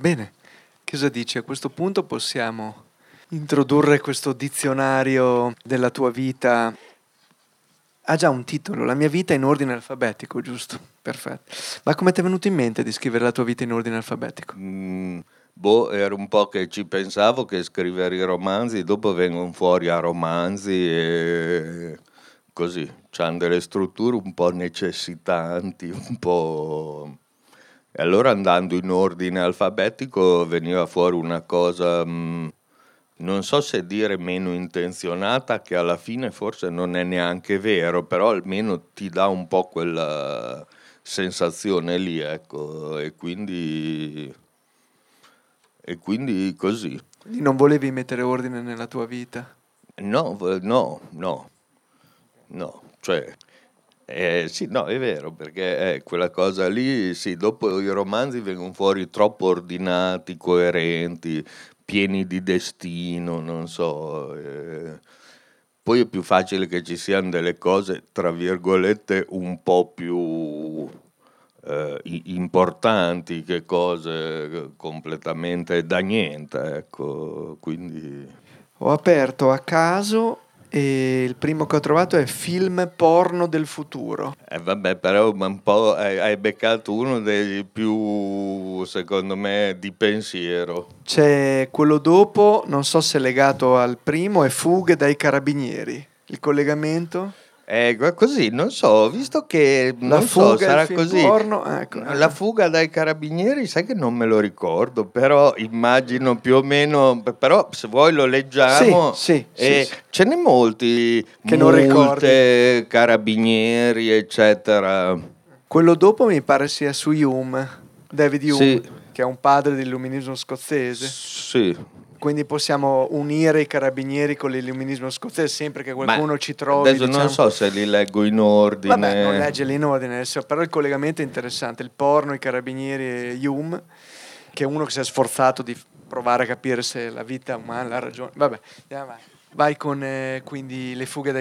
Bene, cosa dici? A questo punto possiamo introdurre questo dizionario della tua vita. Ha già un titolo, La mia vita in ordine alfabetico, giusto? Perfetto. Ma come ti è venuto in mente di scrivere la tua vita in ordine alfabetico? Mm, boh, era un po' che ci pensavo che scrivere i romanzi, dopo vengono fuori a romanzi e così, hanno delle strutture un po' necessitanti, un po'... E allora andando in ordine alfabetico veniva fuori una cosa... Mm, non so se dire meno intenzionata, che alla fine forse non è neanche vero, però almeno ti dà un po' quella sensazione lì, ecco, e quindi, e quindi così. Quindi non volevi mettere ordine nella tua vita? No, no, no, no, cioè... Eh, sì, no, è vero, perché eh, quella cosa lì, sì, dopo i romanzi vengono fuori troppo ordinati, coerenti, pieni di destino, non so. Eh. Poi è più facile che ci siano delle cose, tra virgolette, un po' più eh, importanti che cose completamente da niente, ecco, quindi... Ho aperto a caso e il primo che ho trovato è film porno del futuro. Eh vabbè, però un po' hai, beccato uno dei più, secondo me, di pensiero. C'è quello dopo, non so se è legato al primo, è Fughe dai carabinieri. Il collegamento? Eh, così, non so, visto che la non fuga so, sarà così. Porno, ecco, La fuga dai carabinieri, sai che non me lo ricordo, però immagino più o meno, però se vuoi lo leggiamo. Sì, sì, e sì. Ce n'è molti, che non ricordi. carabinieri, eccetera. Quello dopo mi pare sia su Hume, David Hume, che è un padre dell'illuminismo scozzese. Sì. Quindi possiamo unire i carabinieri con l'illuminismo scozzese sempre che qualcuno Ma ci trovi. Adesso diciamo. non so se li leggo in ordine. Vabbè, non leggerli in ordine, adesso, però il collegamento è interessante. Il porno, i carabinieri e Hume, che è uno che si è sforzato di provare a capire se la vita umana ha ragione. Vabbè, andiamo avanti. Vai con eh, quindi le fughe dai